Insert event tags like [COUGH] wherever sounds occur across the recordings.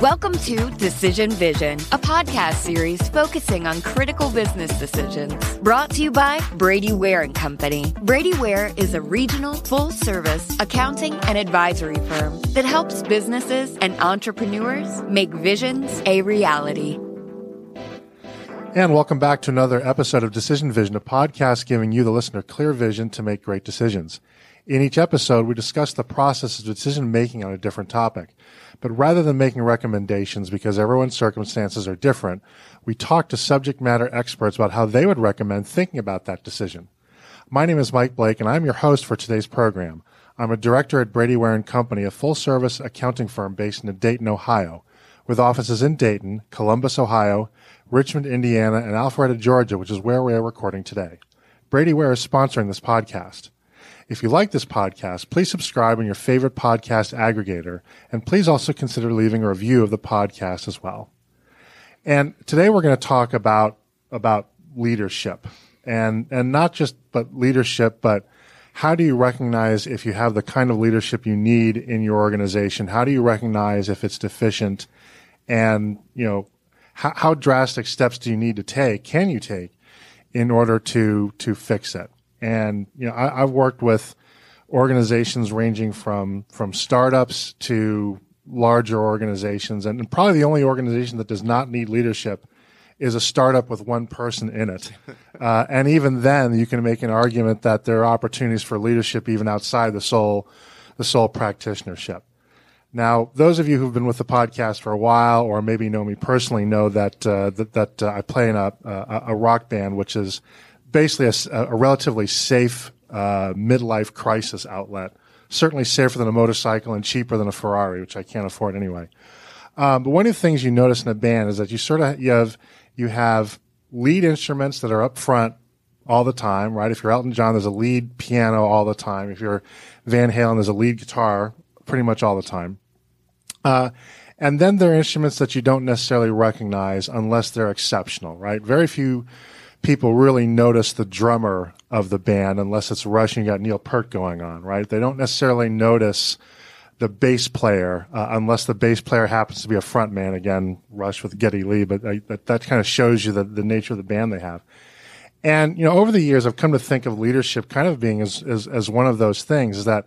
Welcome to Decision Vision, a podcast series focusing on critical business decisions. Brought to you by Brady Ware and Company. Brady Ware is a regional, full-service accounting and advisory firm that helps businesses and entrepreneurs make visions a reality. And welcome back to another episode of Decision Vision, a podcast giving you, the listener, clear vision to make great decisions. In each episode, we discuss the process of decision making on a different topic. But rather than making recommendations because everyone's circumstances are different, we talk to subject matter experts about how they would recommend thinking about that decision. My name is Mike Blake and I'm your host for today's program. I'm a director at Brady Ware and Company, a full service accounting firm based in Dayton, Ohio, with offices in Dayton, Columbus, Ohio, Richmond, Indiana, and Alpharetta, Georgia, which is where we are recording today. Brady Ware is sponsoring this podcast. If you like this podcast, please subscribe on your favorite podcast aggregator, and please also consider leaving a review of the podcast as well. And today we're going to talk about about leadership, and and not just but leadership, but how do you recognize if you have the kind of leadership you need in your organization? How do you recognize if it's deficient? And you know, how, how drastic steps do you need to take? Can you take in order to to fix it? And you know, I, I've worked with organizations ranging from from startups to larger organizations, and probably the only organization that does not need leadership is a startup with one person in it. [LAUGHS] Uh, and even then, you can make an argument that there are opportunities for leadership even outside the sole the sole practitionership. Now, those of you who've been with the podcast for a while, or maybe know me personally, know that uh, that, that uh, I play in a, a, a rock band, which is basically a, a relatively safe uh, midlife crisis outlet. Certainly safer than a motorcycle and cheaper than a Ferrari, which I can't afford anyway. Um, but one of the things you notice in a band is that you sort of you have you have lead instruments that are up front all the time, right? If you're Elton John, there's a lead piano all the time. If you're Van Halen, there's a lead guitar pretty much all the time. Uh, and then there are instruments that you don't necessarily recognize unless they're exceptional, right? Very few people really notice the drummer of the band unless it's Rush and you got Neil Peart going on, right? They don't necessarily notice the bass player uh, unless the bass player happens to be a front man. Again, Rush with Geddy Lee, but uh, that, that kind of shows you the, the nature of the band they have. And, you know, over the years, I've come to think of leadership kind of being as, as, as one of those things is that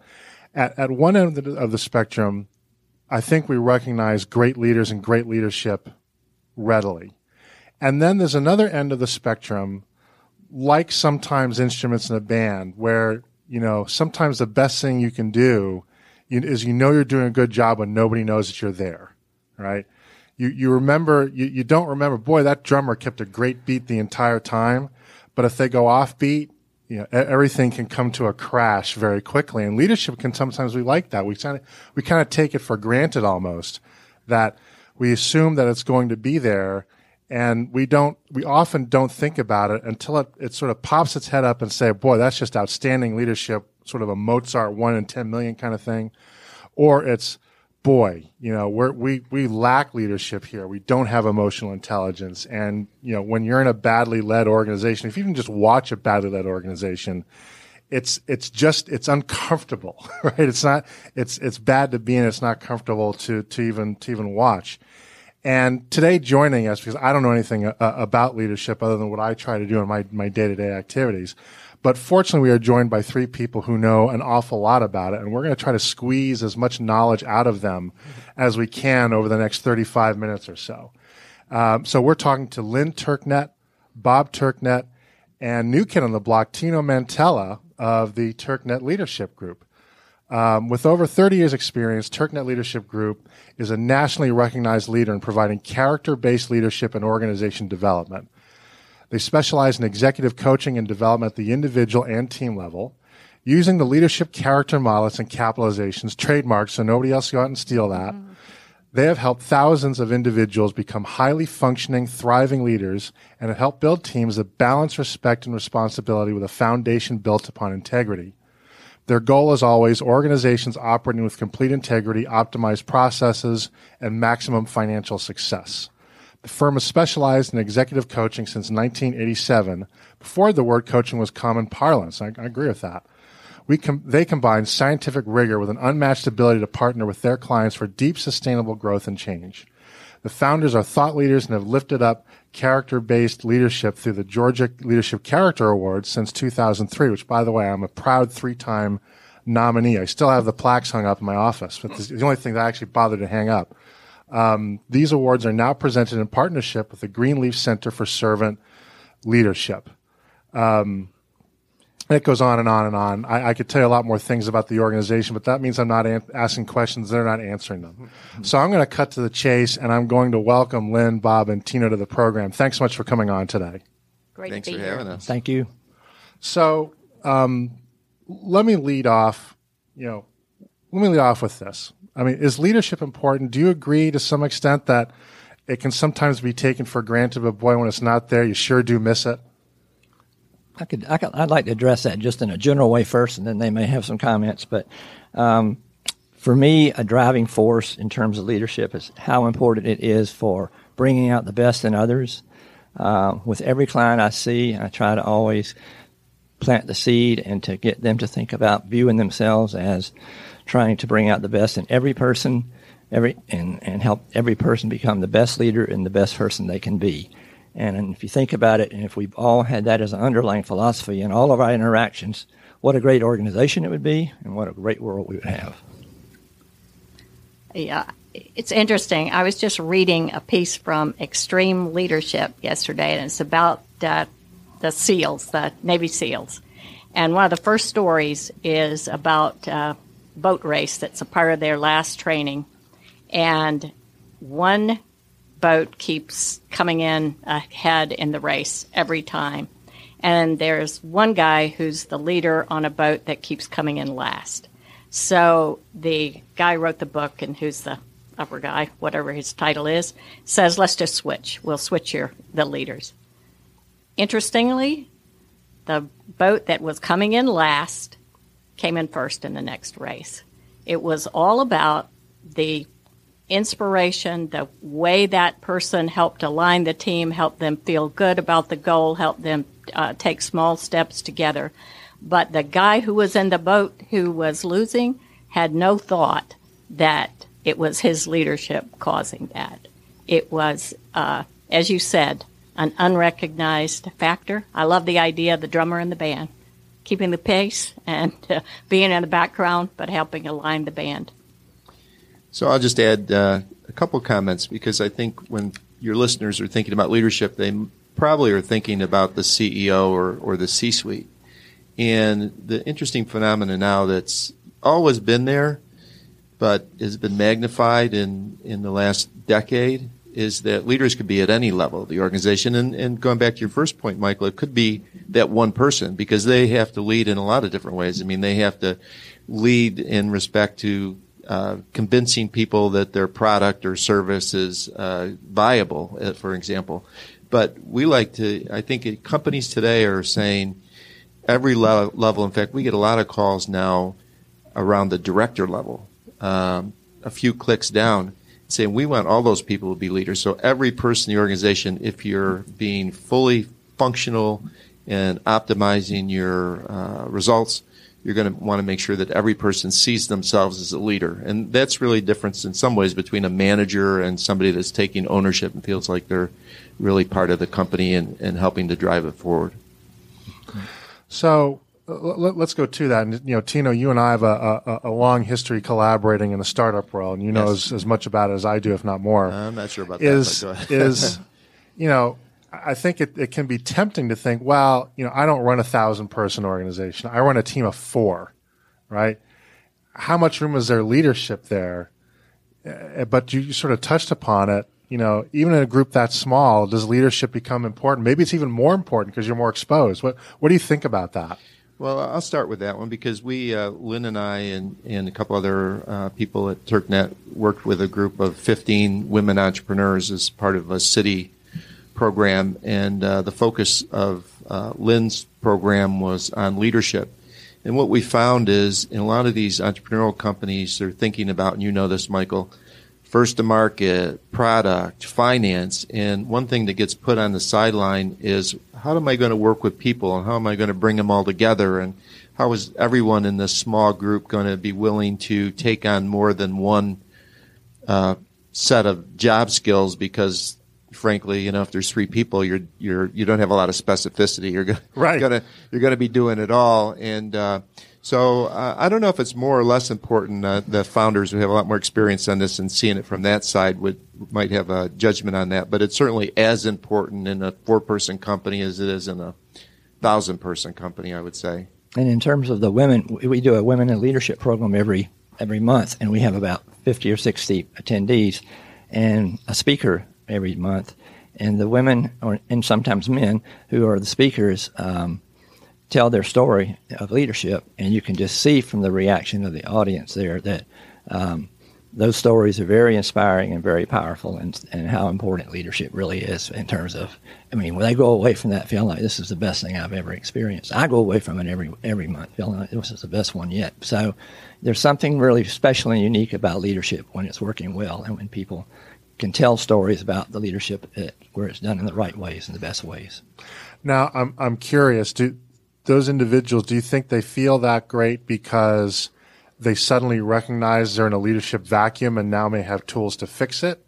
at, at one end of the, of the spectrum, I think we recognize great leaders and great leadership readily. And then there's another end of the spectrum, like sometimes instruments in a band, where, you know, sometimes the best thing you can do is you know you're doing a good job when nobody knows that you're there, right? You, you remember, you, you don't remember, boy, that drummer kept a great beat the entire time. But if they go off beat, you know, everything can come to a crash very quickly. And leadership can sometimes be like that. We kind of, we kind of take it for granted almost that we assume that it's going to be there and we don't we often don't think about it until it, it sort of pops its head up and say boy that's just outstanding leadership sort of a mozart 1 in 10 million kind of thing. Or it's boy you know we we we lack leadership here. We don't have emotional intelligence. And you know when you're in a badly led organization if you can just watch a badly led organization it's it's just it's uncomfortable [LAUGHS] right? It's not it's it's bad to be in. It's not comfortable to to even to even watch and today joining us, because I don't know anything uh, about leadership other than what I try to do in my, my day-to-day activities. But fortunately, we are joined by three people who know an awful lot about it. And we're going to try to squeeze as much knowledge out of them as we can over the next 35 minutes or so. Um, so we're talking to Lynn Turknett, Bob Turknett, and new kid on the block, Tino Mantella of the Turknett Leadership Group. Um, with over 30 years' experience, Turknett Leadership Group is a nationally recognized leader in providing character based leadership and organization development. They specialize in executive coaching and development at the individual and team level, using the leadership character models and capitalizations trademarks, so nobody else go out and steal that. Mm-hmm. They have helped thousands of individuals become highly functioning, thriving leaders and have helped build teams that balance respect and responsibility with a foundation built upon integrity. Their goal is always organizations operating with complete integrity, optimized processes, and maximum financial success. The firm has specialized in executive coaching since 1987, before the word coaching was common parlance. I, I agree with that. We com- they combine scientific rigor with an unmatched ability to partner with their clients for deep, sustainable growth and change. The founders are thought leaders and have lifted up character based leadership through the Georgia Leadership Character Awards since 2003, which, by the way, I'm a proud three time nominee. I still have the plaques hung up in my office, but the only thing that I actually bothered to hang up. Um, these awards are now presented in partnership with the Greenleaf Center for Servant Leadership. Um, it goes on and on and on. I, I, could tell you a lot more things about the organization, but that means I'm not an- asking questions. They're not answering them. Mm-hmm. So I'm going to cut to the chase and I'm going to welcome Lynn, Bob, and Tino to the program. Thanks so much for coming on today. Great Thanks for here. having us. Thank you. So, um, let me lead off, you know, let me lead off with this. I mean, is leadership important? Do you agree to some extent that it can sometimes be taken for granted, but boy, when it's not there, you sure do miss it? I could, I could, I'd like to address that just in a general way first, and then they may have some comments. But um, for me, a driving force in terms of leadership is how important it is for bringing out the best in others. Uh, with every client I see, I try to always plant the seed and to get them to think about viewing themselves as trying to bring out the best in every person, every and, and help every person become the best leader and the best person they can be. And, if you think about it, and if we all had that as an underlying philosophy in all of our interactions, what a great organization it would be, and what a great world we would have. Yeah, it's interesting. I was just reading a piece from Extreme Leadership yesterday, and it's about the SEALs, the Navy SEALs. And one of the first stories is about a boat race that's a part of their last training. And one boat keeps coming in ahead in the race every time. And there's one guy who's the leader on a boat that keeps coming in last. So the guy wrote the book and who's the upper guy, whatever his title is, says, let's just switch. We'll switch here, the leaders. Interestingly, the boat that was coming in last came in first in the next race. It was all about the inspiration, the way that person helped align the team, helped them feel good about the goal, helped them uh, take small steps together. But the guy who was in the boat who was losing had no thought that it was his leadership causing that. It was, uh, as you said, an unrecognized factor. I love the idea of the drummer in the band, keeping the pace and uh, being in the background, but helping align the band. So I'll just add uh, a couple comments because I think when your listeners are thinking about leadership, they probably are thinking about the CEO or, or the C suite. And the interesting phenomenon now that's always been there, but has been magnified in, in the last decade is that leaders could be at any level of the organization. And, and going back to your first point, Michael, it could be that one person because they have to lead in a lot of different ways. I mean, they have to lead in respect to uh, convincing people that their product or service is uh, viable, uh, for example. But we like to, I think companies today are saying every le- level. In fact, we get a lot of calls now around the director level, um, a few clicks down, saying we want all those people to be leaders. So every person in the organization, if you're being fully functional and optimizing your uh, results, you're going to want to make sure that every person sees themselves as a leader. And that's really difference in some ways between a manager and somebody that's taking ownership and feels like they're really part of the company and, and helping to drive it forward. So let, us go to that. And, you know, Tino, you and I have a, a, a, long history collaborating in the startup world, and you know yes. as, as, much about it as I do, if not more. I'm not sure about is, that. is, [LAUGHS] you know, I think it, it can be tempting to think, well, you know, I don't run a thousand person organization. I run a team of four, right? How much room is there leadership there? Uh, but you, you sort of touched upon it. You know, even in a group that small, does leadership become important? Maybe it's even more important because you're more exposed. What What do you think about that? Well, I'll start with that one because we, uh, Lynn and I, and, and a couple other uh, people at Turknett worked with a group of 15 women entrepreneurs as part of a city program, and uh, the focus of uh, Lynn's program was on leadership. And what we found is in a lot of these entrepreneurial companies, they're thinking about, and you know this, Michael, first to market, product, finance. And one thing that gets put on the sideline is how am I going to work with people and how am I going to bring them all together? And how is everyone in this small group going to be willing to take on more than one uh, set of job skills because frankly, you know, if there's three people, you're you're you don't have a lot of specificity. You're gonna [LAUGHS] Right. gonna you're gonna be doing it all, and uh, so uh, I don't know if it's more or less important. Uh, the founders who have a lot more experience on this and seeing it from that side would might have a judgment on that, but it's certainly as important in a four person company as it is in a thousand person company. I would say. And in terms of the women, we we do a women in leadership program every every month, and we have about fifty or sixty attendees, and a speaker every month. And the women, or and sometimes men, who are the speakers, um, tell their story of leadership, and you can just see from the reaction of the audience there that um, those stories are very inspiring and very powerful, and and how important leadership really is in terms of. I mean, when they go away from that feeling like this is the best thing I've ever experienced, I go away from it every every month feeling like this is the best one yet. So there's something really special and unique about leadership when it's working well, and when people can tell stories about the leadership uh, where it's done in the right ways and the best ways. Now, I'm I'm curious. Do those individuals? Do you think they feel that great because they suddenly recognize they're in a leadership vacuum and now may have tools to fix it,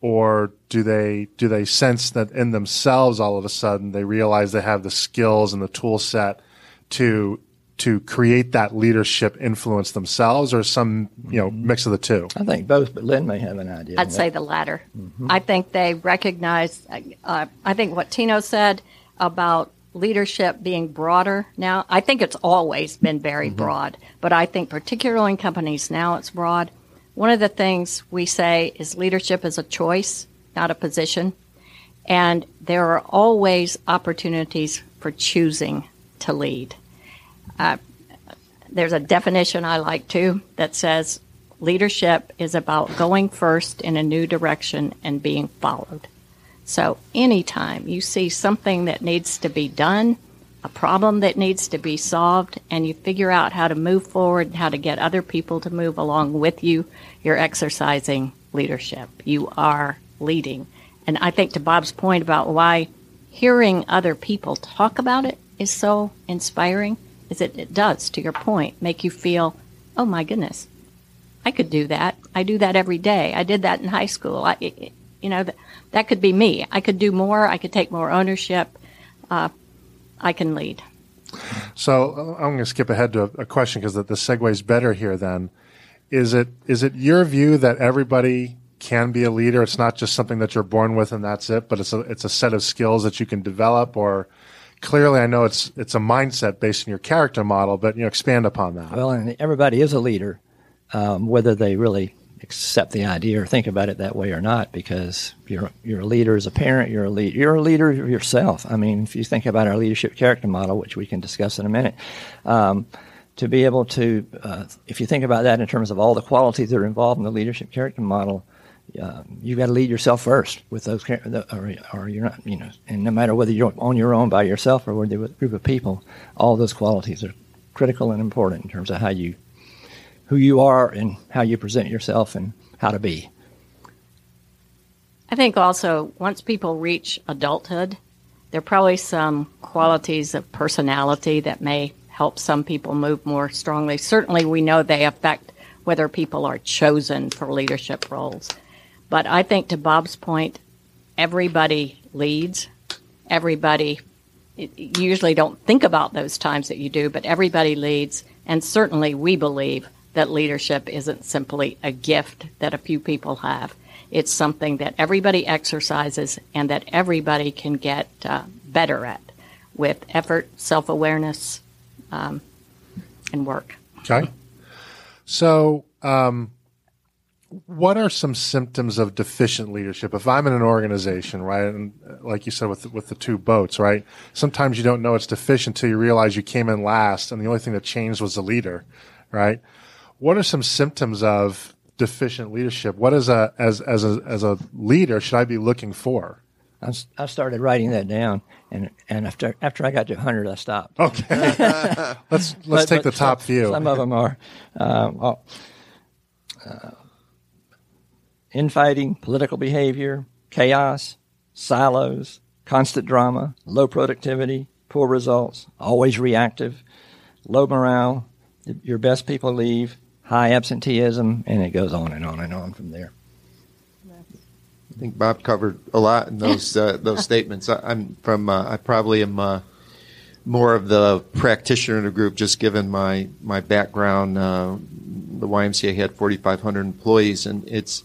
or do they do they sense that in themselves all of a sudden they realize they have the skills and the tool set to to create that leadership influence themselves, or some you know mix of the two? I think both, but Lynn may have an idea. I'd that. say the latter. I think they recognize, uh, I think what Tino said about leadership being broader now, I think it's always been very broad, but I think particularly in companies now it's broad. One of the things we say is leadership is a choice, not a position. And there are always opportunities for choosing to lead. Uh, there's a definition I like too that says leadership is about going first in a new direction and being followed. So, anytime you see something that needs to be done, a problem that needs to be solved, and you figure out how to move forward how to get other people to move along with you, you're exercising leadership. You are leading. And I think to Bob's point about why hearing other people talk about it is so inspiring is that it does, to your point, make you feel, oh my goodness, I could do that. I do that every day. I did that in high school. I, it- you know, that, that could be me. I could do more. I could take more ownership. Uh, I can lead. So uh, I'm going to skip ahead to a, question because the, the is better here. Then, is it is it your view that everybody can be a leader? It's not just something that you're born with and that's it, but it's a it's a set of skills that you can develop. Or clearly, I know it's it's a mindset based on your character model, but you know, expand upon that. Well, and everybody is a leader, um, whether they really accept the idea or think about it that way or not. Because you're you're a leader as a parent, you're a lead, you're a leader yourself. I mean, if you think about our leadership character model, which we can discuss in a minute, um, to be able to, uh, if you think about that in terms of all the qualities that are involved in the leadership character model. Uh, you've got to lead yourself first with those, or, or you're not, you know, and no matter whether you're on your own by yourself or with a group of people, all those qualities are critical and important in terms of how you who you are and how you present yourself and how to be. I think also once people reach adulthood, there are probably some qualities of personality that may help some people move more strongly. Certainly, we know they affect whether people are chosen for leadership roles. But I think to Bob's point, everybody leads. Everybody, you usually don't think about those times that you do, but everybody leads. And certainly, we believe that leadership isn't simply a gift that a few people have. It's something that everybody exercises and that everybody can get uh, better at with effort, self awareness, um, and work. Okay. So, um, what are some symptoms of deficient leadership? If I'm in an organization, right, and uh, like you said with the, with the two boats, right, sometimes you don't know it's deficient until you realize you came in last, and the only thing that changed was the leader, right? What are some symptoms of deficient leadership? What is a as as a as a leader should I be looking for? I started writing that down, and and after after I got to 100, I stopped. Okay, [LAUGHS] let's let's But- take but the top some, few. Some of them are um, well, uh, infighting, political behavior, chaos, silos, constant drama, low productivity, poor results, always reactive, low morale, your best people leave, high absenteeism, and it goes on and on and on from there. I think Bob covered a lot in those [LAUGHS] uh, those statements. I, am from uh, I probably am uh, more of the practitioner in the group, just given my my background. Uh, the YMCA had 4,500 employees, and it's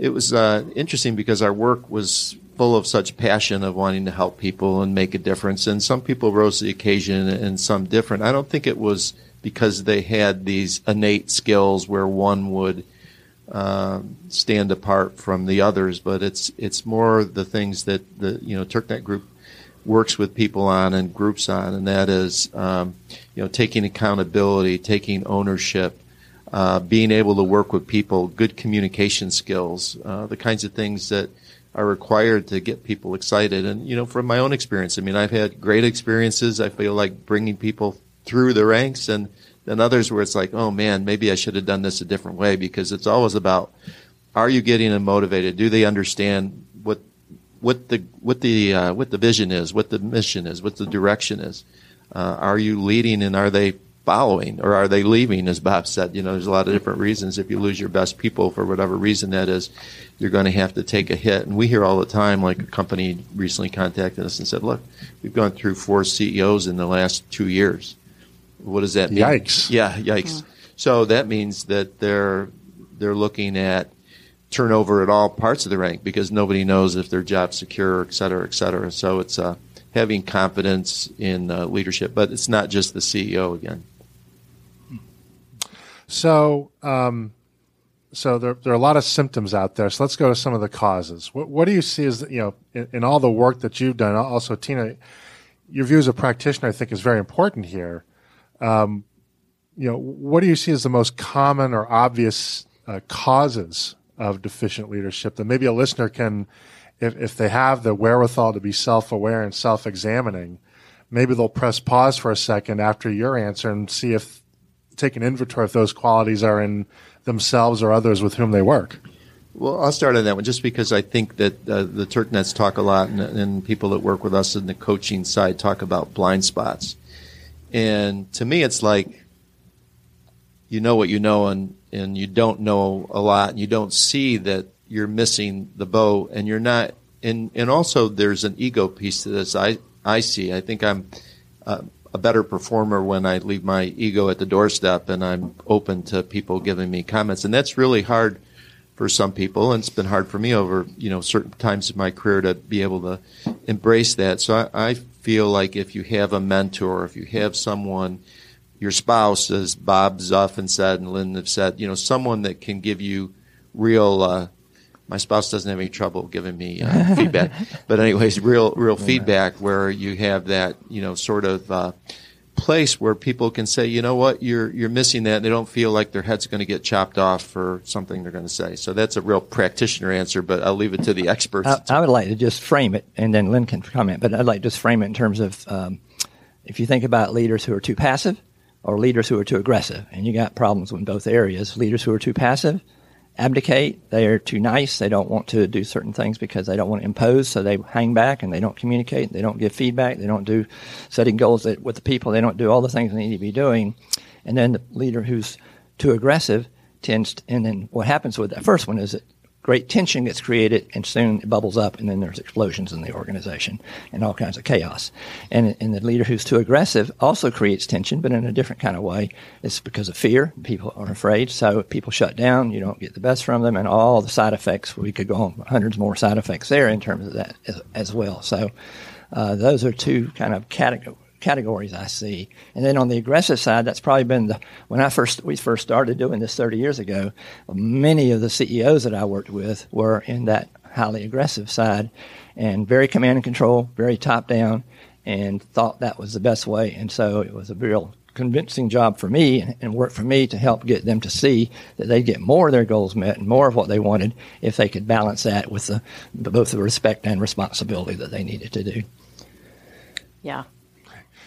it was uh, interesting because our work was full of such passion of wanting to help people and make a difference. And some people rose to the occasion, and some different. I don't think it was because they had these innate skills where one would uh, stand apart from the others, but it's it's more the things that the you know Turknett Group works with people on and groups on, and that is um, you know taking accountability, taking ownership, uh, being able to work with people, good communication skills, uh, the kinds of things that are required to get people excited. And you know, from my own experience, I mean, I've had great experiences. I feel like bringing people through the ranks and then others where it's like, oh man, maybe I should have done this a different way because it's always about are you getting them motivated? Do they understand what what the what the uh, what the vision is, what the mission is, what the direction is? Uh, are you leading and are they following or are they leaving? As Bob said, you know, there's a lot of different reasons. If you lose your best people for whatever reason that is, you're going to have to take a hit. And we hear all the time, like a company recently contacted us and said, "Look, we've gone through four CEOs in the last two years." What does that mean? Yikes! Yeah, yikes. So that means that they're they're looking at turnover at all parts of the rank because nobody knows if their job's secure, et cetera, et cetera. So it's uh, having confidence in uh, leadership, but it's not just the CEO again. So, um, so there, there are a lot of symptoms out there. So let's go to some of the causes. What, what do you see as you know in, in all the work that you've done? Also, Tino, your view as a practitioner, I think, is very important here. Um, you know, what do you see as the most common or obvious uh, causes of deficient leadership that maybe a listener can, if, if they have the wherewithal to be self-aware and self-examining, maybe they'll press pause for a second after your answer and see if, take an inventory if those qualities are in themselves or others with whom they work. Well, I'll start on that one just because I think that uh, the Turknetts talk a lot, and, and, people that work with us in the coaching side talk about blind spots. And to me, it's like you know what you know, and and you don't know a lot, and you don't see that you're missing the bow, and you're not. And and also, there's an ego piece to this. I I see. I think I'm. Uh, a better performer when I leave my ego at the doorstep and I'm open to people giving me comments. And that's really hard for some people, and it's been hard for me over you know certain times in my career to be able to embrace that. So I, I feel like if you have a mentor, if you have someone, your spouse, as Bob's often said and Lynn have said, you know, someone that can give you real. Uh, my spouse doesn't have any trouble giving me uh, feedback, [LAUGHS] but anyways, real real feedback where you have that you know sort of uh, place where people can say, you know what, you're you're missing that. And they don't feel like their head's going to get chopped off for something they're going to say. So that's a real practitioner answer, but I'll leave it to the experts. I, I would like to just frame it, and then Lynn can comment. But I'd like to just frame it in terms of um, if you think about leaders who are too passive or leaders who are too aggressive, and you got problems in both areas. Leaders who are too passive abdicate. They are too nice. They don't want to do certain things because they don't want to impose. So they hang back and they don't communicate. They don't give feedback. They don't do setting goals that, with the people. They don't do all the things they need to be doing. And then the leader who's too aggressive tends to, and then what happens with that first one is that great tension gets created and soon it bubbles up and then there's explosions in the organization and all kinds of chaos. And, and the leader who's too aggressive also creates tension, but in a different kind of way. It's because of fear. People are afraid. So people shut down. You don't get the best from them and all the side effects. We could go on hundreds more side effects there in terms of that as, as well. So uh, those are two kind of categories categories I see. And then on the aggressive side, that's probably been the when I first we first started doing this 30 years ago. Many of the CEOs that I worked with were in that highly aggressive side, and very command and control, very top down, and thought that was the best way. And so it was a real convincing job for me and, and work for me to help get them to see that they'd get more of their goals met and more of what they wanted if they could balance that with the, both the respect and responsibility that they needed to do. Yeah,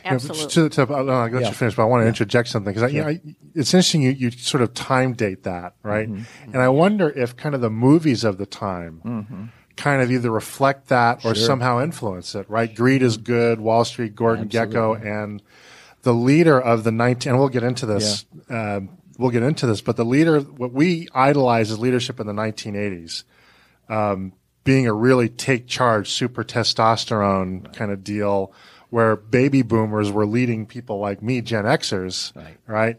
Absolutely. to, to, uh, let yeah. you finish, but I want to interject something because sure. it's interesting you, you sort of time date that, right? Mm-hmm. And I wonder if kind of the movies of the time mm-hmm. kind of either reflect that or sure. somehow influence it, right? Greed is good, Wall Street, Gordon Gekko, and the leader of the 19, and we'll get into this, yeah. uh, we'll get into this, but the leader, what we idolize is leadership in the 1980s um, being a really take charge, super testosterone kind of deal, where baby boomers were leading people like me, Gen Xers, Right. right?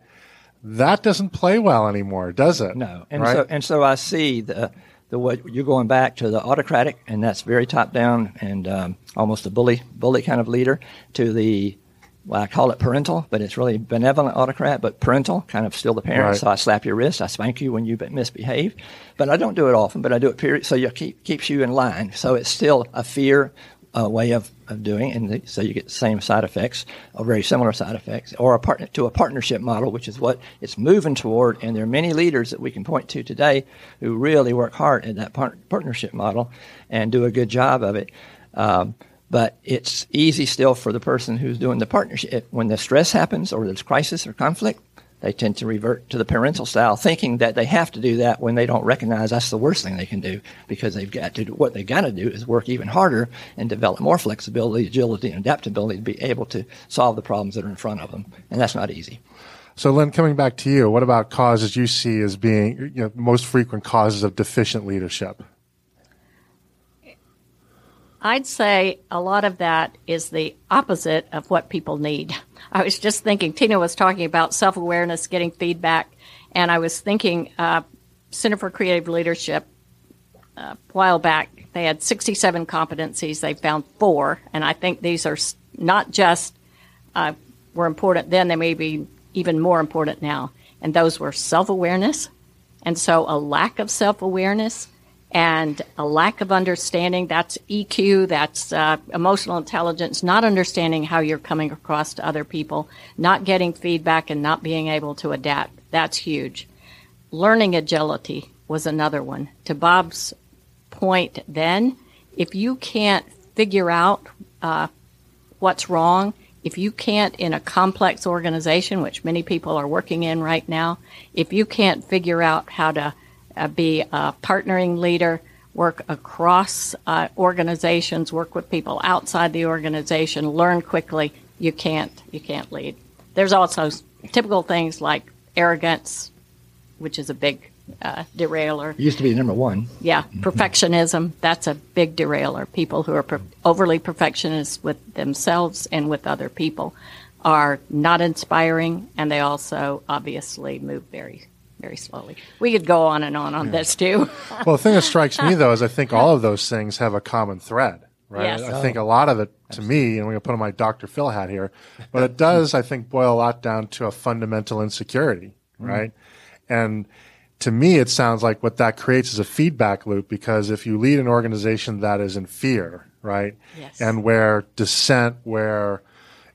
That doesn't play well anymore, does it? No, and right? so and so I see the the what you're going back to the autocratic, and that's very top down and um, almost a bully bully kind of leader to the well, I call it parental, but it's really benevolent autocrat, but parental, kind of still the parent. Right. So I slap your wrist, I spank you when you misbehave, but I don't do it often, but I do it period. So you keep keeps you in line. So it's still a fear uh, way of, of doing, it, and so you get the same side effects, or very similar side effects, or a partner to a partnership model, which is what it's moving toward. And there are many leaders that we can point to today who really work hard at that par- partnership model and do a good job of it. Um, but it's easy still for the person who's doing the partnership when the stress happens or there's crisis or conflict. They tend to revert to the parental style, thinking that they have to do that when they don't recognize that's the worst thing they can do because they've got to do what they've got to do is work even harder and develop more flexibility, agility, and adaptability to be able to solve the problems that are in front of them. And that's not easy. So, Lynn, coming back to you, what about causes you see as being you know, most frequent causes of deficient leadership? I'd say a lot of that is the opposite of what people need. I was just thinking, Tino was talking about self awareness, getting feedback, and I was thinking, uh, Center for Creative Leadership, uh, a while back, they had 67 competencies. They found four, and I think these are not just uh, were important then, they may be even more important now. And those were self awareness, and so a lack of self awareness and a lack of understanding that's EQ, that's uh, emotional intelligence, not understanding how you're coming across to other people, not getting feedback, and not being able to adapt. That's huge. Learning agility was another one. To Bob's point, then, if you can't figure out uh, what's wrong, if you can't, in a complex organization, which many people are working in right now, if you can't figure out how to uh, be a partnering leader, work across uh, organizations, work with people outside the organization, learn quickly, you can't you can't lead. There's also typical things like arrogance, which is a big uh, derailer. It used to be number one. Yeah, perfectionism, that's a big derailer. People who are per- overly perfectionist with themselves and with other people are not inspiring, and they also obviously move very, very slowly. We could go on and on on this too. Well, the thing that strikes me though is I think all of [LAUGHS] those things have a common thread, right? Yes. I think a lot of it, to me, and I'm going to put on my Dr. Phil hat here, but it does, I think, boil a lot down to a fundamental insecurity, mm. right? And to me, it sounds like what that creates is a feedback loop because if you lead an organization that is in fear, right? Yes. And where dissent, where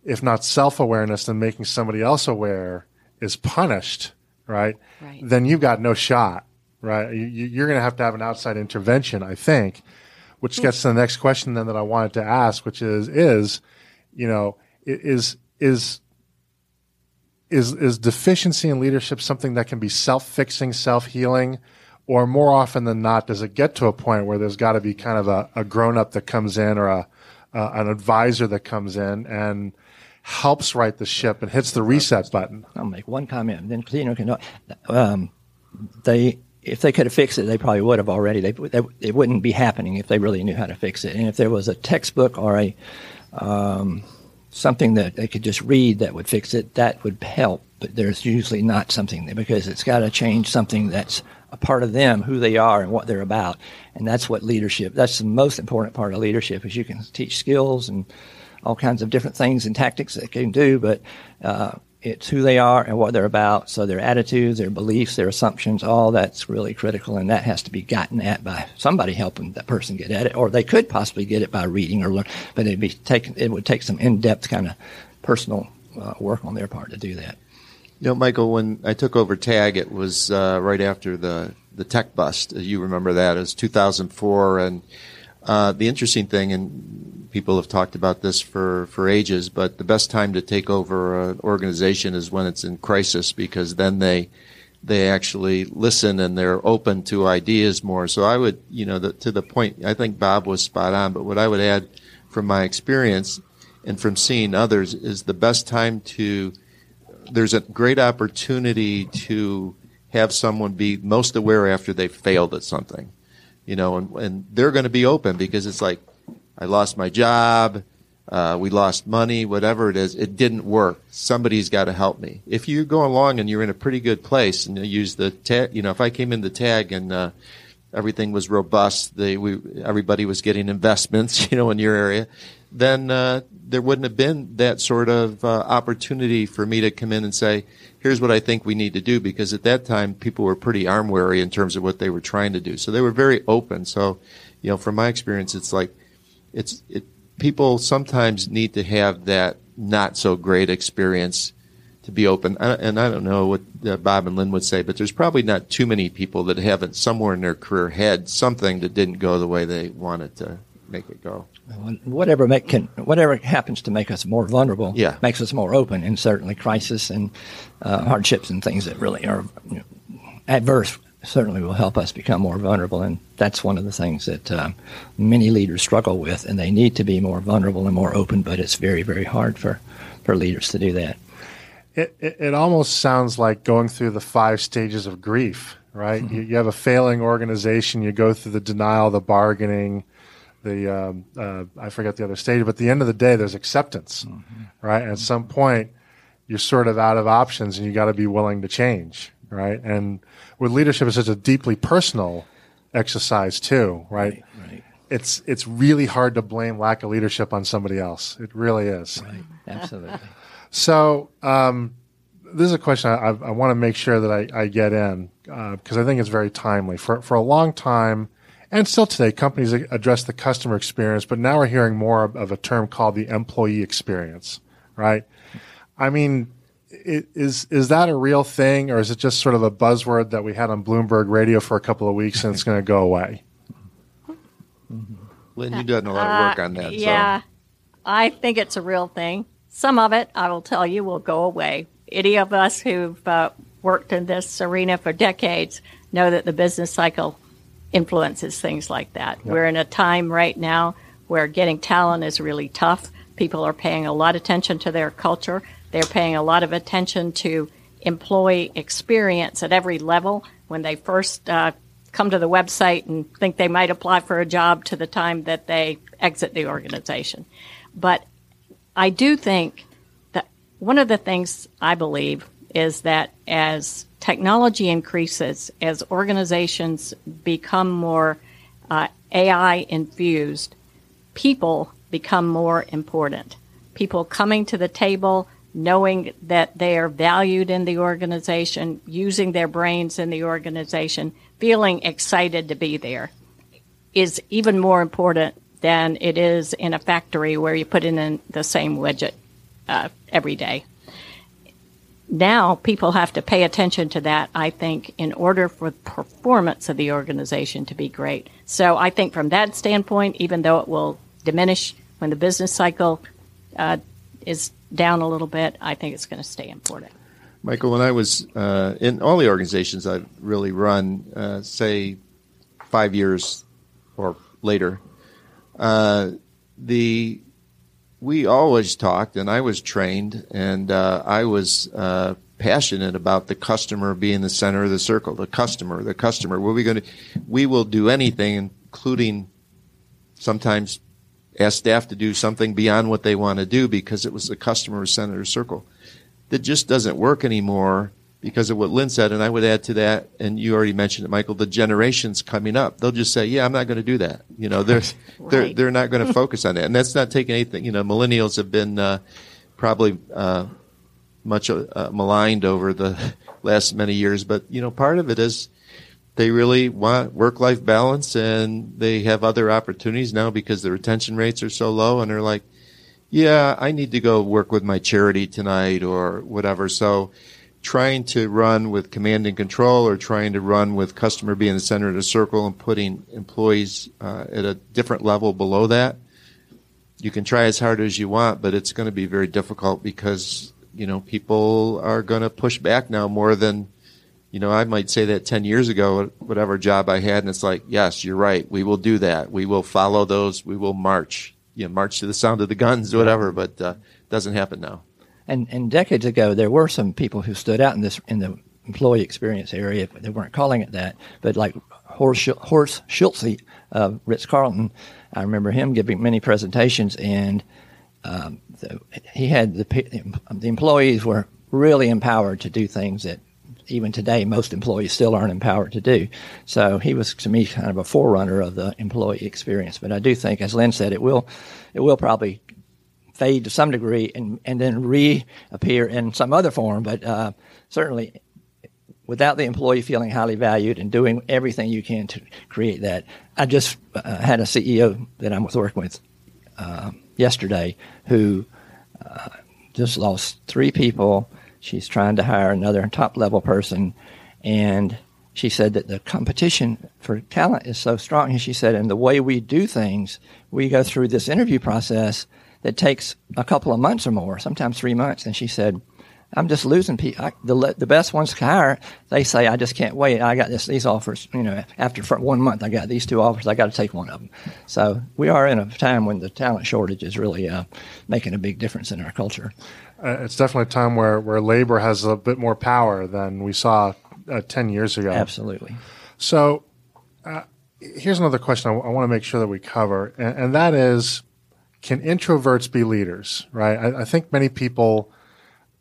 if not self awareness, then making somebody else aware is punished, right? Right. Then you've got no shot, right? You, you're going to have to have an outside intervention, I think, which gets to the next question then that I wanted to ask, which is, is, you know, is, is, is, is deficiency in leadership something that can be self-fixing, self-healing, or more often than not, does it get to a point where there's got to be kind of a, a grown-up that comes in or a, uh, an advisor that comes in and helps right the ship and hits the reset button? I'll make one comment, then Cleo can. Um, they, if they could have fixed it, they probably would have already. They, they, it wouldn't be happening if they really knew how to fix it. And if there was a textbook or a um, something that they could just read that would fix it, that would help. But there's usually not something there because it's got to change something that's a part of them, who they are, and what they're about. And that's what leadership. That's the most important part of leadership is you can teach skills and all kinds of different things and tactics they can do, but uh, it's who they are and what they're about. So their attitudes, their beliefs, their assumptions, all that's really critical, and that has to be gotten at by somebody helping that person get at it, or they could possibly get it by reading or learn. But it'd be taken. It would take some in-depth kind of personal uh, work on their part to do that. You know, Michael, when I took over TAG, it was uh, right after the, the tech bust. You remember that. It was 2004. And uh, the interesting thing, and people have talked about this for, for ages, but the best time to take over an organization is when it's in crisis because then they they actually listen and they're open to ideas more. So I would, you know, the, to the point, I think Bob was spot on, but what I would add from my experience and from seeing others is the best time to there's a great opportunity to have someone be most aware after they've failed at something. You know, and, and they're going to be open because it's like, I lost my job, uh, we lost money, whatever it is, it didn't work. Somebody's got to help me. If you go along and you're in a pretty good place and you use the TAG, you know, if I came in the TAG and, uh, everything was robust, they, we, everybody was getting investments, [LAUGHS] you know, in your area, then, uh, there wouldn't have been that sort of, uh, opportunity for me to come in and say, here's what I think we need to do because at that time people were pretty arm wary in terms of what they were trying to do. So they were very open. So, you know, from my experience, it's like, it's, it, people sometimes need to have that not so great experience to be open. And I don't know what uh, Bob and Lynn would say, but there's probably not too many people that haven't somewhere in their career had something that didn't go the way they wanted to make it go. Whatever make, can, whatever happens to make us more vulnerable, yeah. makes us more open, and certainly crisis and uh, hardships and things that really are you know, adverse certainly will help us become more vulnerable. And that's one of the things that um, many leaders struggle with, and they need to be more vulnerable and more open, but it's very, very hard for, for leaders to do that. It, it, it almost sounds like going through the five stages of grief, right? Mm-hmm. You, you, have a failing organization, you go through the denial, the bargaining, the, um, uh, I forget the other stage, but at the end of the day, there's acceptance, mm-hmm. right? And at some point, you're sort of out of options and you got to be willing to change, right? And with leadership it's such a deeply personal exercise too, right? Right. right. It's it's really hard to blame lack of leadership on somebody else. It really is. Right. Absolutely. [LAUGHS] so um, this is a question I, I want to make sure that I, I get in because uh, I think it's very timely. For for a long time, and still today, companies address the customer experience, but now we're hearing more of, of a term called the employee experience. Right? I mean, is is that a real thing, or is it just sort of a buzzword that we had on Bloomberg Radio for a couple of weeks and it's going to go away? Lynn, you've done a lot of work on that. Yeah, so. I think it's a real thing. Some of it, I will tell you, will go away. Any of us who've uh, worked in this arena for decades know that the business cycle influences things like that. We're in a time right now where getting talent is really tough. People are paying a lot of attention to their culture they're paying a lot of attention to employee experience at every level when they first uh, come to the website and think they might apply for a job to the time that they exit the organization. But I do think that one of the things I believe is that as technology increases, as organizations become more uh, AI infused, people become more important. People coming to the table knowing that they are valued in the organization, using their brains in the organization, feeling excited to be there is even more important than it is in a factory where you put in the same widget uh, every day. Now people have to pay attention to that, I think, in order for the performance of the organization to be great. So I think from that standpoint, even though it will diminish when the business cycle uh, is down a little bit, I think it's going to stay important. Michael, when I was uh, in all the organizations I've really run, uh, say five years or later, uh, the we always talked, and I was trained, and uh, I was uh, passionate about the customer being the center of the circle. The customer, the customer. Are we going to? We will do anything, including sometimes ask staff to do something beyond what they want to do because it was the customer center circle. That just doesn't work anymore because of what Lynn said. And I would add to that, and you already mentioned it, Michael, the generations coming up, they'll just say, yeah, I'm not going to do that. You know, they're, [LAUGHS] right. they're, they're not going to focus on that. And that's not taking anything, you know, millennials have been, uh, probably, uh, much uh, maligned over the [LAUGHS] last many years, but you know, part of it is they really want work life balance and they have other opportunities now because the retention rates are so low and they're like, yeah, I need to go work with my charity tonight or whatever. So trying to run with command and control or trying to run with customer being the center of the circle and putting employees uh, at a different level below that. You can try as hard as you want, but it's going to be very difficult because, you know, people are going to push back now more than you know, I might say that 10 years ago, whatever job I had, and it's like, yes, you're right. We will do that. We will follow those. We will march, you know, march to the sound of the guns, [LAUGHS] whatever, but uh, doesn't happen now. And, and decades ago, there were some people who stood out in this, in the employee experience area. They weren't calling it that, but like Horst, Horst Schulze of Ritz Carlton. I remember him giving many presentations, and um, the, he had the the employees were really empowered to do things that even today most employees still aren't empowered to do. So he was to me kind of a forerunner of the employee experience. But I do think, as Lynn said, it will it will probably fade to some degree and, and then reappear in some other form. But uh, certainly, without the employee feeling highly valued and doing everything you can to create that, I just uh, had a CEO that I was working with uh, yesterday who uh, just lost three people. She's trying to hire another top level person, and she said that the competition for talent is so strong. And she said, and the way we do things, we go through this interview process that takes a couple of months or more, sometimes three months. And she said, I'm just losing people. The, the best ones to hire, they say, I just can't wait. I got this, these offers, you know, after one month, I got these two offers. I got to take one of them. So we are in a time when the talent shortage is really uh, making a big difference in our culture. Uh, it's definitely a time where, where labor has a bit more power than we saw uh, 10 years ago. Absolutely. So uh, here's another question I, w- I want to make sure that we cover, and, and that is can introverts be leaders, right? I, I, think many people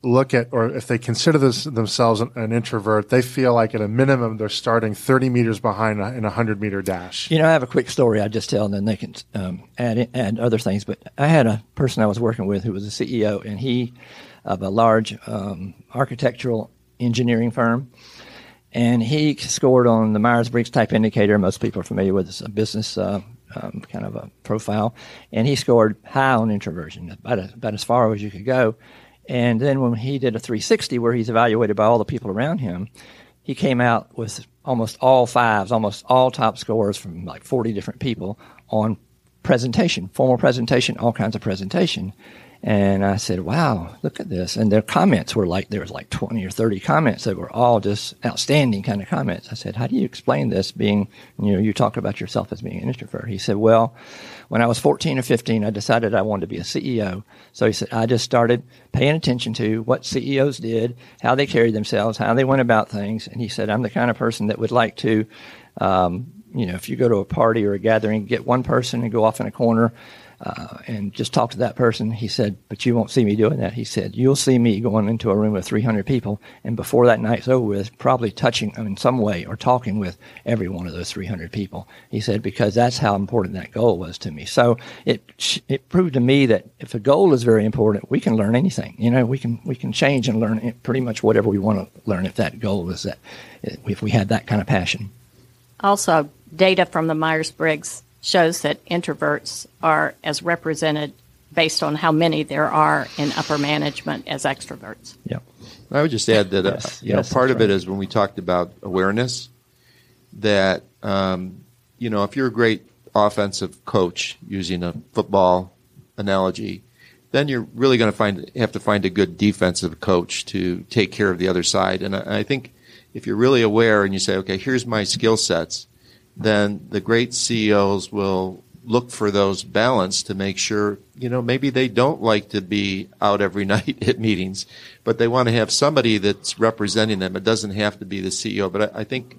look at, or if they consider this, themselves an, an, introvert, they feel like at a minimum they're starting 30 meters behind in a 100 meter dash. You know, I have a quick story I just tell, and then they can um, add, add other things. But I had a person I was working with who was a CEO, and he, of a large um, architectural engineering firm, and he scored on the Myers Briggs type indicator. Most people are familiar with this business uh, um, kind of a profile, and he scored high on introversion, about, a, about as far as you could go. And then when he did a 360, where he's evaluated by all the people around him, he came out with almost all fives, almost all top scores from like 40 different people on presentation, formal presentation, all kinds of presentation. And I said, wow, look at this. And their comments were like, there was like 20 or 30 comments that were all just outstanding kind of comments. I said, how do you explain this being, you know, you talk about yourself as being an introvert. He said, well, when I was 14 or 15, I decided I wanted to be a CEO. So he said, I just started paying attention to what CEOs did, how they carried themselves, how they went about things. And he said, I'm the kind of person that would like to, um, you know, if you go to a party or a gathering, get one person and go off in a corner, uh, and just talk to that person. He said, but you won't see me doing that. He said, you'll see me going into a room with 300 people, and before that night's over with, probably touching in some way or talking with every one of those 300 people. He said, because that's how important that goal was to me. So it it proved to me that if a goal is very important, we can learn anything. You know, we can we can change and learn pretty much whatever we want to learn if that goal is that if we had that kind of passion. Also, data from the Myers Briggs shows that introverts are as represented based on how many there are in upper management as extroverts. Yeah. I would just add that uh, yes, you yes, know part of right. it is when we talked about awareness that um, you know if you're a great offensive coach using a football analogy, then you're really going to find have to find a good defensive coach to take care of the other side. And I, I think if you're really aware and you say, okay, here's my skill sets, then the great CEOs will look for those balance to make sure, you know, maybe they don't like to be out every [LAUGHS] night at meetings, but they want to have somebody that's representing them. It doesn't have to be the CEO, but I, I think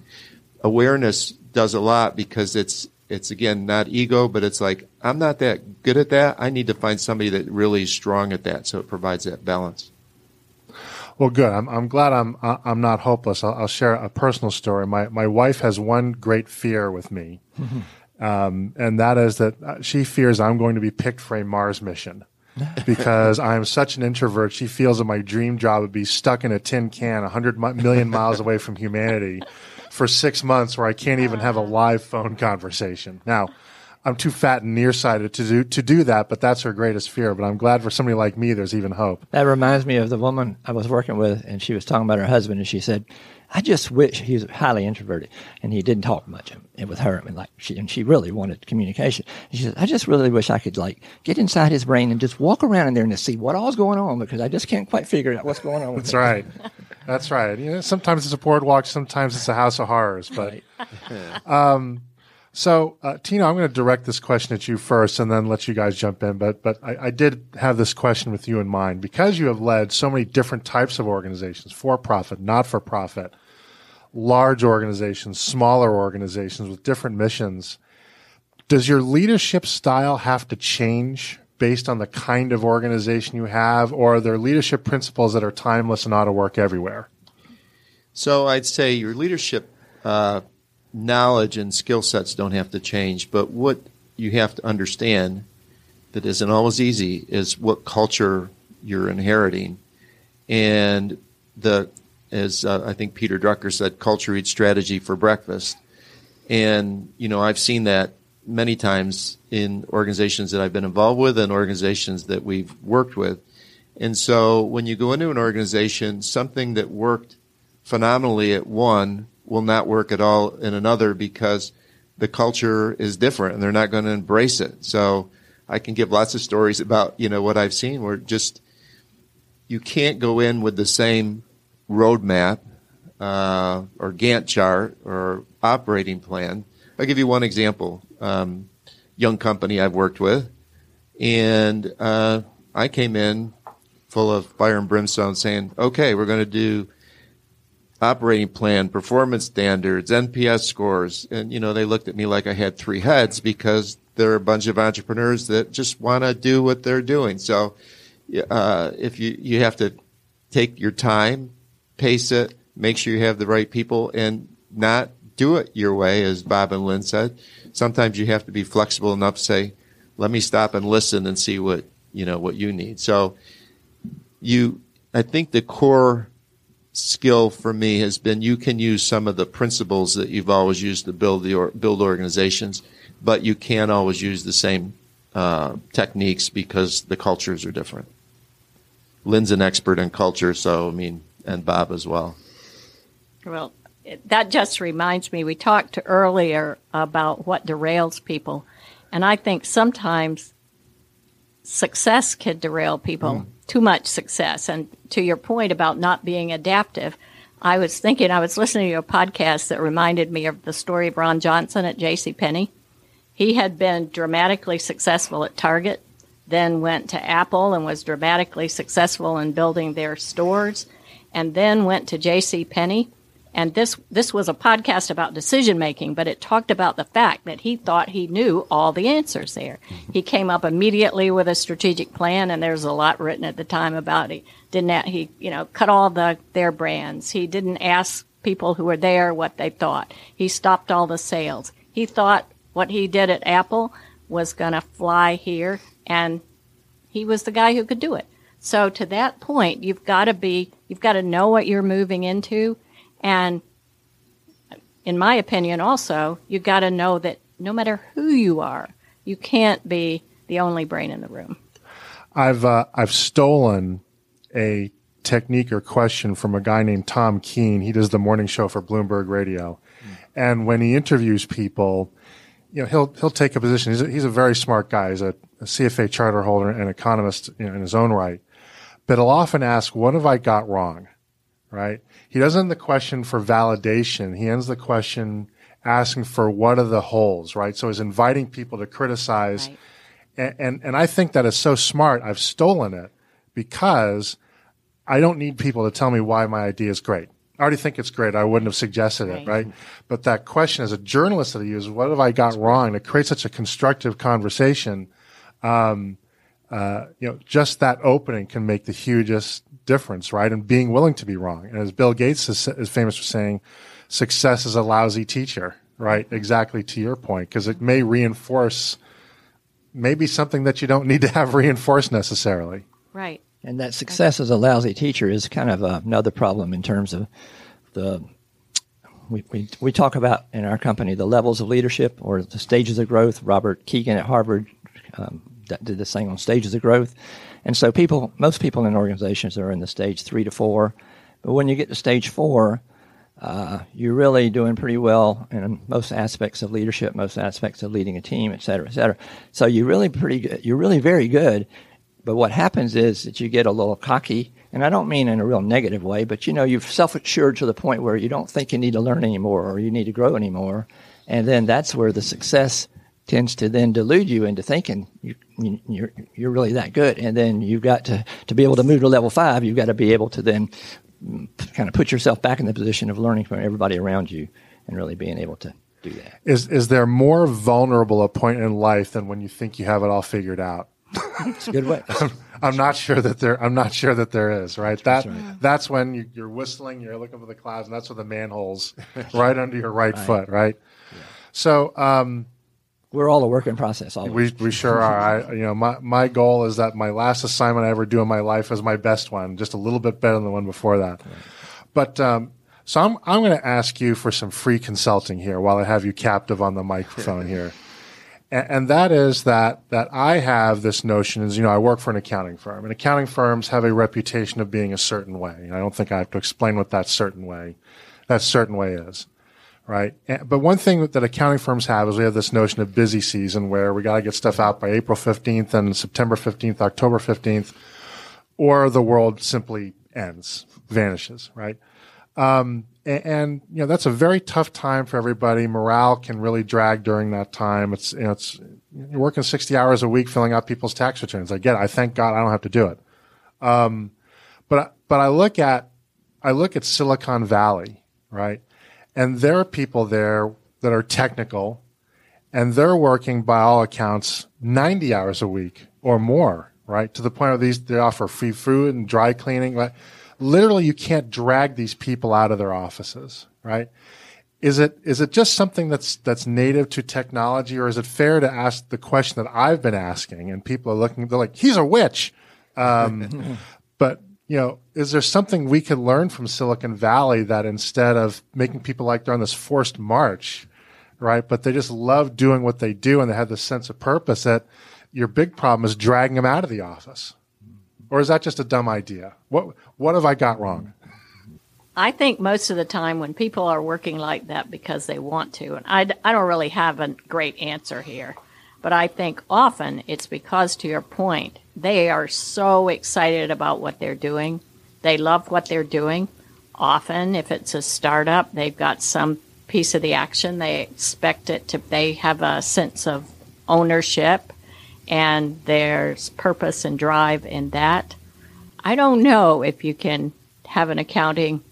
awareness does a lot because it's, it's again not ego, but it's like, I'm not that good at that. I need to find somebody that really is strong at that. So it provides that balance. Well, good. I'm, I'm glad I'm I'm not hopeless. I'll, I'll, share a personal story. My my wife has one great fear with me, mm-hmm. um, and that is that uh, she fears I'm going to be picked for a Mars mission [LAUGHS] because I am such an introvert. She feels that my dream job would be stuck in a tin can, 100 million miles away from humanity, for six months, where I can't even have a live phone conversation. Now. I'm too fat and nearsighted to do to do that, but that's her greatest fear. But I'm glad for somebody like me, there's even hope. That reminds me of the woman I was working with, and she was talking about her husband, and she said, "I just wish he was highly introverted, and he didn't talk much with her. I mean, like she and she really wanted communication. And she said, I just really wish I could like get inside his brain and just walk around in there and see what all's going on because I just can't quite figure out what's going on. That's him. right. That's right. You know, sometimes it's a boardwalk, sometimes it's a house of horrors, but. Um, so, uh, Tino, I'm going to direct this question at you first, and then let you guys jump in. But, but I, I, did have this question with you in mind because you have led so many different types of organizations, for profit, not for profit. large organizations, smaller organizations with different missions. Does your leadership style have to change based on the kind of organization you have, or are there leadership principles that are timeless and ought to work everywhere? So I'd say your leadership uh, knowledge and skill sets don't have to change, but what you have to understand that isn't always easy is what culture you're inheriting, and the as uh, I think Peter Drucker said, culture eats strategy for breakfast, and you know I've seen that many times in organizations that I've been involved with and organizations that we've worked with. And so when you go into an organization, something that worked phenomenally at one will not work at all in another because the culture is different and they're not going to embrace it. So I can give lots of stories about, you know, what I've seen where just you can't go in with the same roadmap uh, or Gantt chart or operating plan. I'll give you one example. Um, young company I've worked with, and uh, I came in full of fire and brimstone, saying, "Okay, we're going to do operating plan, performance standards, NPS scores. And, you know, they looked at me like I had three heads because they're a bunch of entrepreneurs that just want to do what they're doing. So, uh, if you, you have to take your time, pace it, make sure you have the right people and not do it your way, as Bob and Lynn said. Sometimes you have to be flexible enough to say, let me stop and listen and see what, you know, what you need. So you, I think the core skill for me has been you can use some of the principles that you've always used to build the or, build organizations, but you can't always use the same uh, techniques because the cultures are different. Lynn's an expert in culture, so I mean, and Bob as well. Well, that just reminds me. We talked earlier about what derails people, and I think sometimes success can derail people. Mm too much success. And to your point about not being adaptive, I was thinking, I was listening to a podcast that reminded me of the story of Ron Johnson at J.C. Penney. He had been dramatically successful at Target, then went to Apple and was dramatically successful in building their stores, and then went to J.C. Penney and this this was a podcast about decision making, but it talked about the fact that he thought he knew all the answers there. Mm-hmm. He came up immediately with a strategic plan, and there's a lot written at the time about it. Didn't he? You know, cut all the their brands. He didn't ask people who were there what they thought. He stopped all the sales. He thought what he did at Apple was going to fly here, and he was the guy who could do it. So to that point, you've got to be, you've got to know what you're moving into and in my opinion, also, you've got to know that no matter who you are, you can't be the only brain in the room. I've uh, I've stolen a technique or question from a guy named Tom Keene. He does the morning show for Bloomberg Radio, mm. and when he interviews people, you know he'll he'll take a position. He's a, he's a very smart guy. He's a, a CFA charter holder and economist you know, in his own right, but he'll often ask, "What have I got wrong?" Right? he doesn't end the question for validation. He ends the question asking for what are the holes, right? So he's inviting people to criticize. Right. And, and, and I think that is so smart. I've stolen it because I don't need people to tell me why my idea is great. I already think it's great. I wouldn't have suggested right. it, right? But that question as a journalist that I use, what have I got wrong to create such a constructive conversation? Um, uh, you know, just that opening can make the hugest difference, right? And being willing to be wrong. And as Bill Gates is, is famous for saying, success is a lousy teacher, right? Exactly to your point, because it may reinforce maybe something that you don't need to have [LAUGHS] reinforced necessarily. Right. And that success as a lousy teacher is kind of another problem in terms of the we, we, we talk about in our company the levels of leadership or the stages of growth. Robert Kegan at Harvard um, did this thing on stages of growth. And so people, most people in organizations are in the stage three to four. But when you get to stage four, uh, you're really doing pretty well in most aspects of leadership, most aspects of leading a team, et cetera, et cetera. So you're really pretty good. You're really very good. But what happens is that you get a little cocky, and I don't mean in a real negative way, but you know, you're self-assured to the point where you don't think you need to learn anymore or you need to grow anymore. And then that's where the success tends to then delude you into thinking you, you, you're you're really that good, and then you've got to to be able to move to level five. You've got to be able to then kind of put yourself back in the position of learning from everybody around you and really being able to do that. Is is there more vulnerable a point in life than when you think you have it all figured out? It's a good way. [LAUGHS] I'm not sure that there. I'm not sure that there is. Right. That that's when you, you're whistling. You're looking for the clouds, and that's when the manholes [LAUGHS] right under your right, foot. Right. So um, We're all a work in process. Always. we we sure are. I you know my my goal is that my last assignment I ever do in my life is my best one, just a little bit better than the one before that. But um, so I'm I'm going to ask you for some free consulting here while I have you captive on the microphone [LAUGHS] here. And, and that is that that I have this notion is you know I work for an accounting firm and accounting firms have a reputation of being a certain way. And I don't think I have to explain what that certain way that certain way is, right? But one thing that accounting firms have is we have this notion of busy season where we got to get stuff out by April 15th and September 15th, October 15th, or the world simply ends, vanishes, right? Um, and, and, you know that's a very tough time for everybody. Morale can really drag during that time. It's you know it's you're working sixty hours a week filling out people's tax returns. I get it. I thank God I don't have to do it. Um, but but I look at I look at Silicon Valley, right, and there are people there that are technical, and they're working by all accounts ninety hours a week or more, right, to the point where these they offer free food and dry cleaning. Literally you can't drag these people out of their offices, right? Is it is it just something that's that's native to technology, or is it fair to ask the question that I've been asking? And people are looking, they're like, "He's a witch," um, [LAUGHS] but you know, is there something we could learn from Silicon Valley that instead of making people like they're on this forced march, right? But they just love doing what they do and they have this sense of purpose that your big problem is dragging them out of the office. Or is that just a dumb idea? What what have I got wrong? I think most of the time when people are working like that because they want to, and I, I don't really have a great answer here, but I think often it's because, to your point, they are so excited about what they're doing. They love what they're doing. Often, if it's a startup, they've got some piece of the action. They expect it to, they have a sense of ownership and there's purpose and drive in that. I don't know if you can have an accounting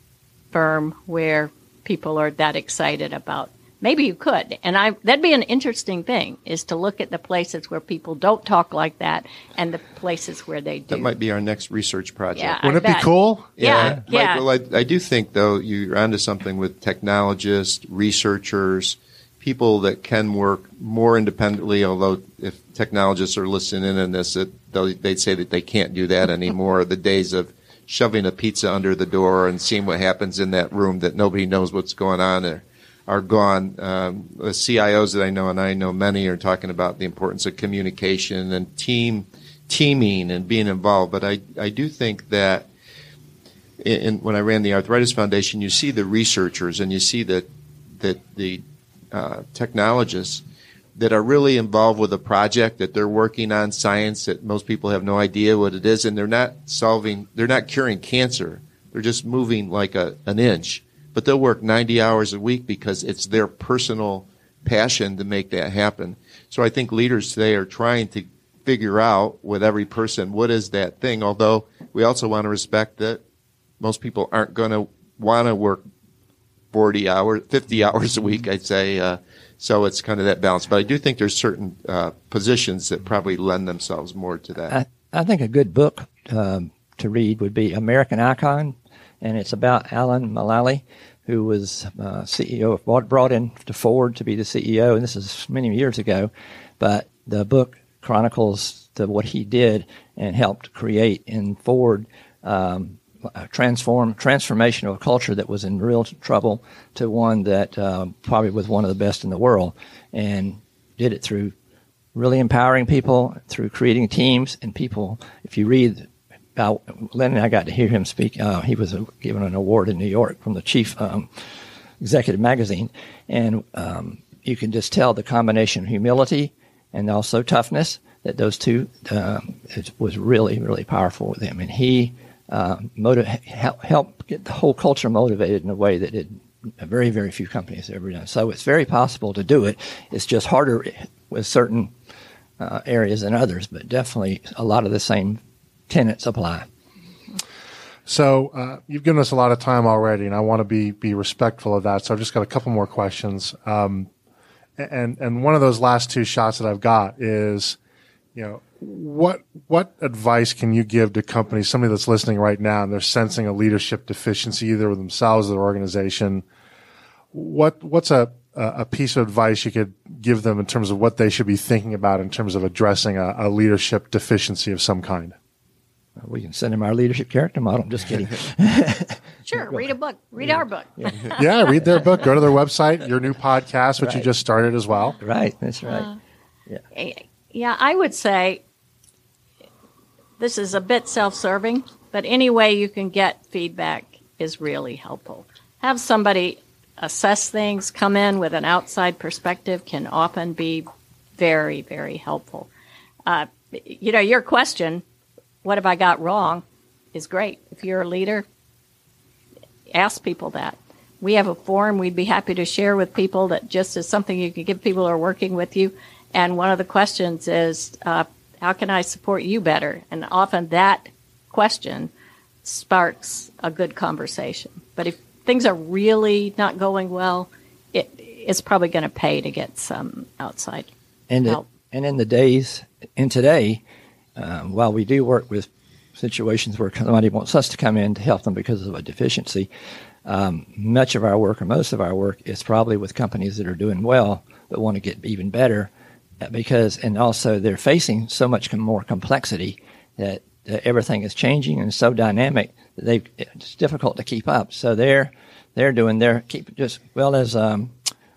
firm where people are that excited about. Maybe you could, and I that'd be an interesting thing is to look at the places where people don't talk like that and the places where they do. That might be our next research project. Yeah, Wouldn't I it be cool? Yeah, yeah. Michael, I, I do think though you're onto something with technologists, researchers, people that can work more independently. Although if technologists are listening in on this, it, they'll- they'd say that they can't do that anymore. the days of shoving a pizza under the door and seeing what happens in that room that nobody knows what's going on are, are gone. Um, the CIOs that I know, and I know many, are talking about the importance of communication and team teaming and being involved. But I, I do think that in, when I ran the Arthritis Foundation, you see the researchers and you see that that the uh, technologists that are really involved with a project that they're working on science that most people have no idea what it is, and they're not solving, they're not curing cancer. They're just moving like a, an inch, but they'll work 90 hours a week because it's their personal passion to make that happen. So I think leaders today are trying to figure out with every person what is that thing. Although we also want to respect that most people aren't going to want to work 40 hours, 50 [LAUGHS] hours a week, I'd say. Uh, so it's kind of that balance. But I do think there's certain uh, positions that probably lend themselves more to that. I, I think a good book um, to read would be American Icon, and it's about Alan Mulally, who was uh, CEO of brought, brought in to Ford to be the CEO, and this is many years ago. But the book chronicles the, what he did and helped create in Ford. Um, transform transformation of a culture that was in real trouble to one that uh, probably was one of the best in the world, and did it through really empowering people through creating teams and people. If you read Lynn and I got to hear him speak. Uh, he was uh given an award in New York from the chief um, executive magazine, and um, you can just tell the combination of humility and also toughness that those two um, was really really powerful with him, and he uh, motiv- help, help get the whole culture motivated in a way that it very very few companies have ever done. So it's very possible to do it. It's just harder with certain uh, areas than others, but definitely a lot of the same tenets apply. So uh, you've given us a lot of time already, and I want to be be respectful of that. So I've just got a couple more questions. Um, and and one of those last two shots that I've got is, you know, what what advice can you give to companies, somebody that's listening right now, and they're sensing a leadership deficiency either with themselves or their organization? What what's a a piece of advice you could give them in terms of what they should be thinking about in terms of addressing a, a leadership deficiency of some kind? We can send him our leadership character model. I'm just kidding. [LAUGHS] sure, [LAUGHS] read a book. Read our book. [LAUGHS] yeah, read their book. Go to their website. Your new podcast, which right. you just started as well. Right, that's right. Uh, yeah, yeah. I would say this is a bit self-serving, but any way you can get feedback is really helpful. Have somebody assess things, come in with an outside perspective can often be very, very helpful. Uh, you know, your question what have I got wrong is great. If you're a leader, ask people that. We have a forum we'd be happy to share with people that just is something you can give people who are working with you. And one of the questions is, uh, how can I support you better? And often that question sparks a good conversation. But if things are really not going well, it, it's probably going to pay to get some outside and help. It, and in the days, in today, um, while we do work with situations where somebody wants us to come in to help them because of a deficiency, um, much of our work or most of our work is probably with companies that are doing well but want to get even better uh, because and also they're facing so much more complexity that, everything is changing and so dynamic that they it's difficult to keep up. So they're they're doing their keep just well as um,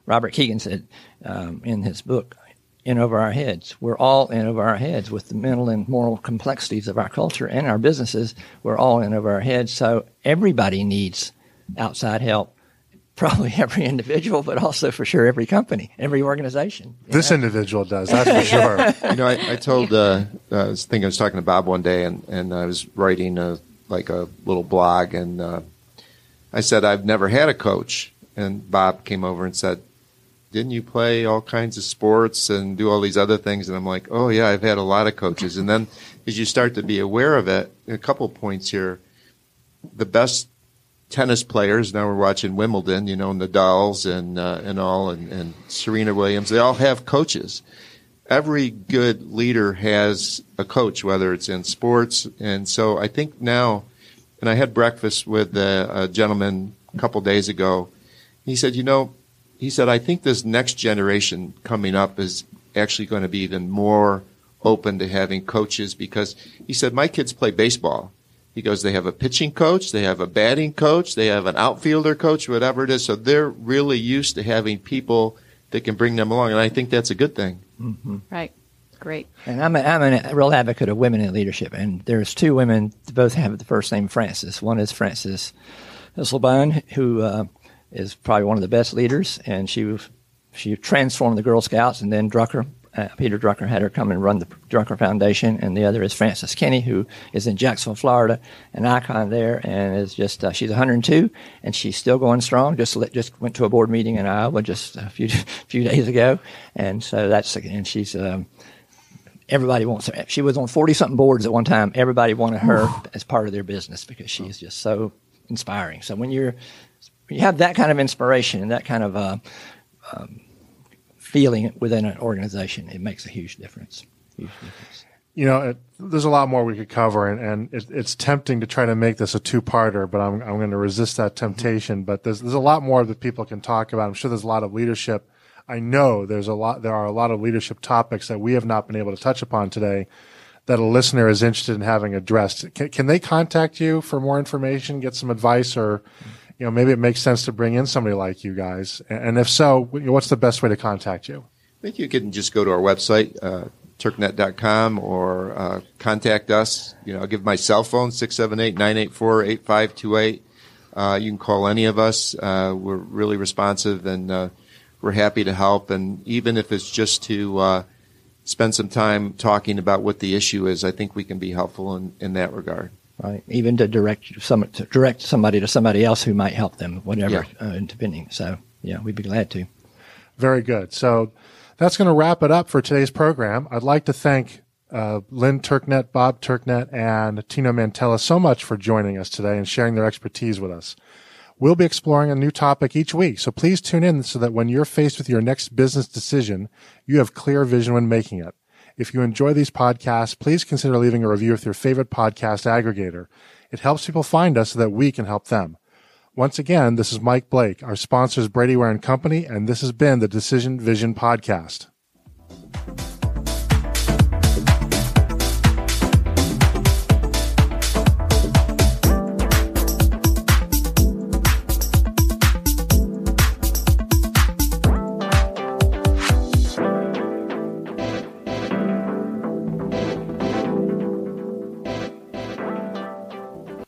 Robert Kegan said um, in his book in over our heads. We're all in over our heads with the mental and moral complexities of our culture and our businesses. We're all in over our heads. So everybody needs outside help. [LAUGHS] Probably every individual, but also for sure every company, every organization. This know? individual does, that's for [LAUGHS] sure. you know, I, I told, uh, I was thinking, I was talking to Bob one day, and, and I was writing a, like a little blog, and uh, I said, I've never had a coach. And Bob came over and said, didn't you play all kinds of sports and do all these other things? And I'm like, oh yeah, I've had a lot of coaches. And then as you start to be aware of it, a couple points here, the best tennis players, now we're watching Wimbledon, you know, Nadal's and, uh, and all, and, and Serena Williams, they all have coaches. Every good leader has a coach, whether it's in sports. And so I think now, and I had breakfast with a, a gentleman a couple days ago. He said, you know, he said, I think this next generation coming up is actually going to be even more open to having coaches because he said, my kids play baseball. He goes, they have a pitching coach, they have a batting coach, they have an outfielder coach, whatever it is. So they're really used to having people that can bring them along. And I think that's a good thing. Mm-hmm. Right. Great. And I'm a, I'm a real advocate of women in leadership. And there's two women both have the first name Frances. One is Frances Hesselbein, who uh, is probably one of the best leaders, and she she transformed the Girl Scouts, and then Drucker. Uh, Peter Drucker had her come and run the Drucker Foundation, and the other is Frances Kinne, who is in Jacksonville, Florida, an icon there, and is just uh, she's 102, and she's still going strong. Just just went to a board meeting in Iowa just a few [LAUGHS] few days ago, and so that's and she's. Um, everybody wants her. She was on 40 something boards at one time. Everybody wanted her as part of their business because she is just so inspiring. So when you're you have that kind of inspiration and that kind of uh, um, feeling within an organization, it makes a huge difference. Huge difference. You know, it, there's a lot more we could cover, and, and it, it's tempting to try to make this a two-parter, but I'm, I'm going to resist that temptation. Mm-hmm. But there's there's a lot more that people can talk about. I'm sure there's a lot of leadership. I know there's a lot. There are a lot of leadership topics that we have not been able to touch upon today that a listener is interested in having addressed. Can, can they contact you for more information, get some advice, or mm-hmm you know, maybe it makes sense to bring in somebody like you guys. And if so, what's the best way to contact you? I think you can just go to our website, uh, turknett.com, or uh, contact us. You know, I'll give my cell phone, 678-984-8528. Uh, you can call any of us. Uh, we're really responsive and uh, we're happy to help. And even if it's just to uh, spend some time talking about what the issue is, I think we can be helpful in, in that regard right? Even to direct some to direct somebody to somebody else who might help them, whatever, yeah. uh, depending. So yeah, we'd be glad to. Very good. So that's going to wrap it up for today's program. I'd like to thank uh, Lynn Turknett, Bob Turknett, and Tino Mantella so much for joining us today and sharing their expertise with us. We'll be exploring a new topic each week, so please tune in so that when you're faced with your next business decision, you have clear vision when making it. If you enjoy these podcasts, please consider leaving a review with your favorite podcast aggregator. It helps people find us so that we can help them. Once again, this is Mike Blake. Our sponsor is Brady Ware and Company, and this has been the Decision Vision Podcast.